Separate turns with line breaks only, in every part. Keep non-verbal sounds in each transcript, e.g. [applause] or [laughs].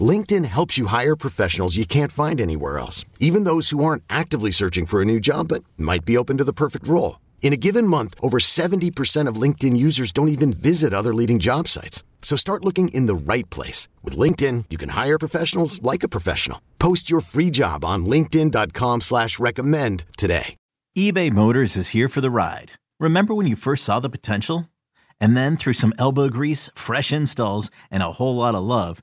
LinkedIn helps you hire professionals you can't find anywhere else, even those who aren't actively searching for a new job but might be open to the perfect role. In a given month, over 70% of LinkedIn users don't even visit other leading job sites. So start looking in the right place. With LinkedIn, you can hire professionals like a professional. Post your free job on linkedin.com slash recommend today.
eBay Motors is here for the ride. Remember when you first saw the potential? And then through some elbow grease, fresh installs, and a whole lot of love,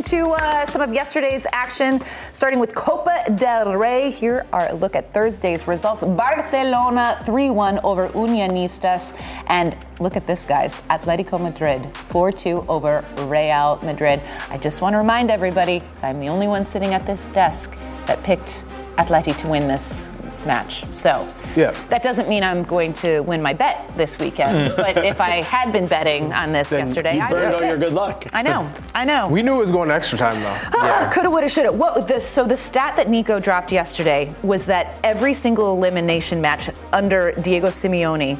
Into uh, some of yesterday's action, starting with Copa del Rey. Here are a look at Thursday's results. Barcelona 3 1 over Unionistas. And look at this, guys Atletico Madrid 4 2 over Real Madrid. I just want to remind everybody that I'm the only one sitting at this desk that picked Atleti to win this match. So
Yeah.
that doesn't mean I'm going to win my bet this weekend. [laughs] but if I had been betting on this
Then
yesterday,
you
I
burned all
have
your good luck.
I know, I know.
We knew it was going extra time though.
Ah, Coulda, woulda, shoulda. What this? So the stat that Nico dropped yesterday was that every single elimination match under Diego Simeone,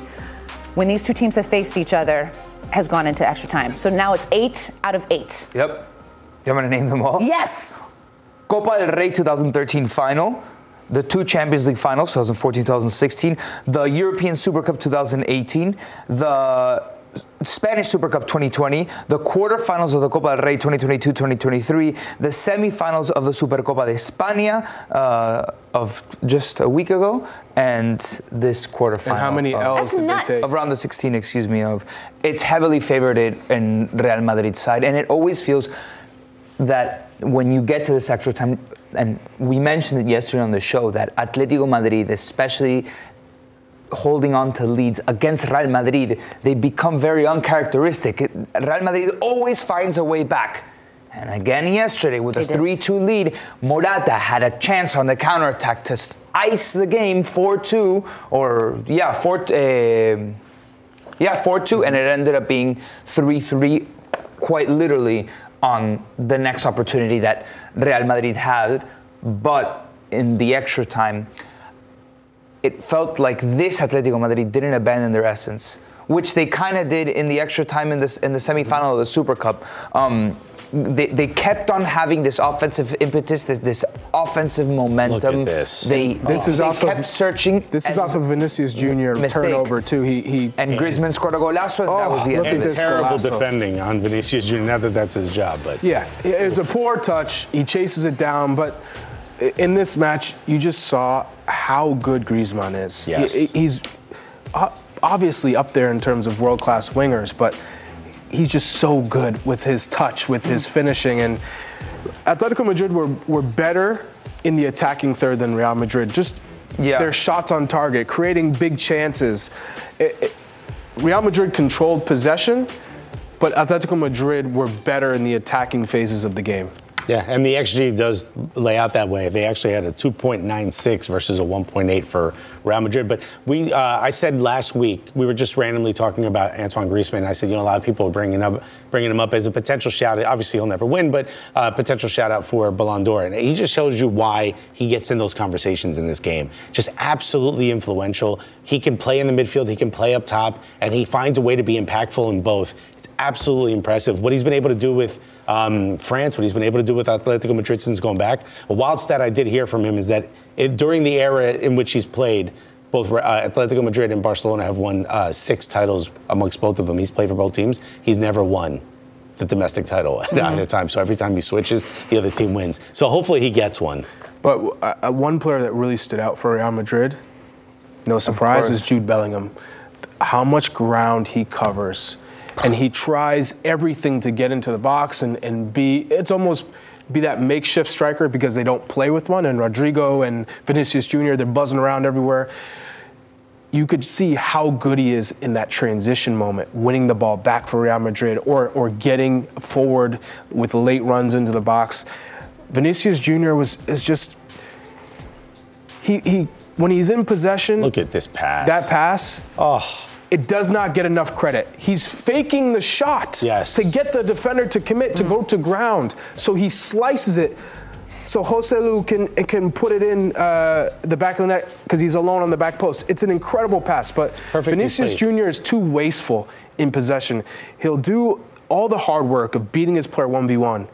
when these two teams have faced each other, has gone into extra time. So now it's eight out of eight.
Yep. You want me to name them all?
Yes.
Copa del Rey 2013 final, the two Champions League finals, 2014 2016, the European Super Cup 2018, the Spanish Super Cup 2020, the quarterfinals of the Copa del Rey 2022 2023, the semifinals of the Supercopa de España uh, of just a week ago, and this quarterfinal.
And how many
of-
L's
That's
did
nuts.
they take?
of round of 16, excuse me, of it's heavily favored in Real Madrid's side, and it always feels that when you get to this extra time, and we mentioned it yesterday on the show, that Atletico Madrid, especially holding on to leads against Real Madrid, they become very uncharacteristic. Real Madrid always finds a way back. And again yesterday with a 3-2 lead, Morata had a chance on the counterattack to ice the game 4-2 or yeah, 4 um yeah, 4-2 and it ended up being 3-3 quite literally on the next opportunity that Real Madrid had, but in the extra time it felt like this Atletico Madrid didn't abandon their essence, which they kind of did in the extra time in this in the semifinal of the Super Cup. Um, they, they kept on having this offensive impetus, this, this offensive momentum.
this.
They
This is
they
off
kept
of
searching.
This is off of Vinicius Jr.
Mistake.
turnover too. He he
and Griezmann scored a golazo, and that
Oh,
was the
look
end
at
of
And
this
terrible
Golazo.
defending on Vinicius Jr. Not that that's his job, but
Yeah, it's a poor touch. He chases it down, but in this match, you just saw how good Griezmann is.
Yes.
He- he's uh, obviously up there in terms of world-class wingers, but he's just so good with his touch, with his finishing, and Atletico Madrid were, were better in the attacking third than Real Madrid. Just
Yeah.
their shots on target, creating big chances. It- it- Real Madrid controlled possession, but Atletico Madrid were better in the attacking phases of the game.
Yeah, and the XG does lay out that way. They actually had a 2.96 versus a 1.8 for Real Madrid. But we, uh, I said last week we were just randomly talking about Antoine Griezmann. I said, you know, a lot of people are bringing up bringing him up as a potential shout. out. Obviously, he'll never win, but uh, potential shout out for Ballon d'Or. And he just shows you why he gets in those conversations in this game. Just absolutely influential. He can play in the midfield. He can play up top, and he finds a way to be impactful in both. It's absolutely impressive what he's been able to do with um, France, what he's been able to do with Atletico Madrid since going back. A wild stat I did hear from him is that it, during the era in which he's played, both uh, Atletico Madrid and Barcelona have won uh, six titles amongst both of them. He's played for both teams. He's never won the domestic title at mm-hmm. either time. So every time he switches, the other team wins. So hopefully he gets one.
But uh, one player that really stood out for Real Madrid, no surprise, is Jude Bellingham. How much ground he covers and he tries everything to get into the box and, and be it's almost be that makeshift striker because they don't play with one and Rodrygo and Vinicius Jr. they're buzzing around everywhere you could see how good he is in that transition moment, winning the ball back for Real Madrid or, or getting forward with late runs into the box. Vinicius Jr. was is just he he when he's in possession.
Look at this pass.
That pass.
Oh
it does not get enough credit. He's faking the shot
yes.
to get the defender to commit to mm. go to ground. So he slices it. So Joselu can can put it in uh, the back of the net because he's alone on the back post. It's an incredible pass, but Vinicius Jr. is too wasteful in possession. He'll do all the hard work of beating his player one v one,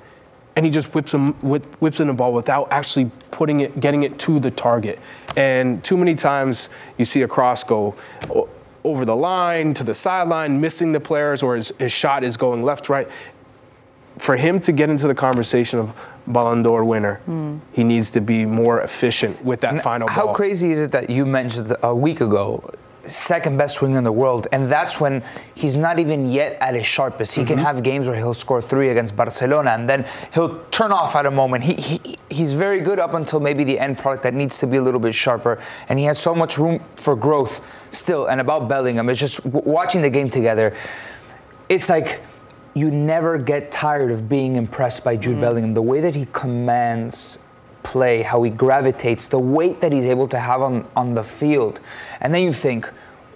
and he just whips him whips in the ball without actually putting it, getting it to the target. And too many times you see a cross go over the line to the sideline, missing the players, or his, his shot is going left, right. For him to get into the conversation of Ballon d'Or winner, mm. he needs to be more efficient with that
and
final
how
ball.
How crazy is it that you mentioned a week ago second best winger in the world, and that's when he's not even yet at his sharpest. He mm-hmm. can have games where he'll score three against Barcelona, and then he'll turn off at a moment. He, he he's very good up until maybe the end product that needs to be a little bit sharper, and he has so much room for growth still. And about Bellingham, it's just w- watching the game together. It's like you never get tired of being impressed by Jude mm-hmm. Bellingham. The way that he commands play, how he gravitates, the weight that he's able to have on, on the field. And then you think,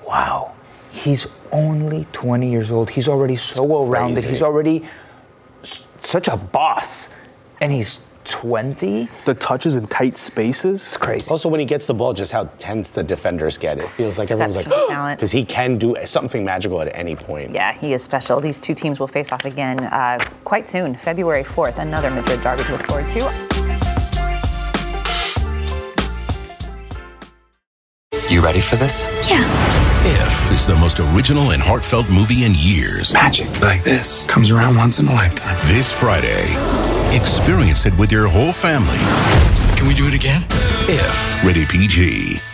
wow, he's only 20 years old. He's already so well rounded. He's already s- such a boss. And he's 20.
The touches in tight spaces.
It's crazy.
Also, when he gets the ball, just how tense the defenders get. It feels like everyone's like, because [gasps] he can do something magical at any point.
Yeah, he is special. These two teams will face off again uh, quite soon, February 4th. Another Madrid derby to look forward to.
You ready for this?
Yeah.
If is the most original and heartfelt movie in years.
Magic like this comes around once in a lifetime.
This Friday, experience it with your whole family.
Can we do it again?
If, rated PG.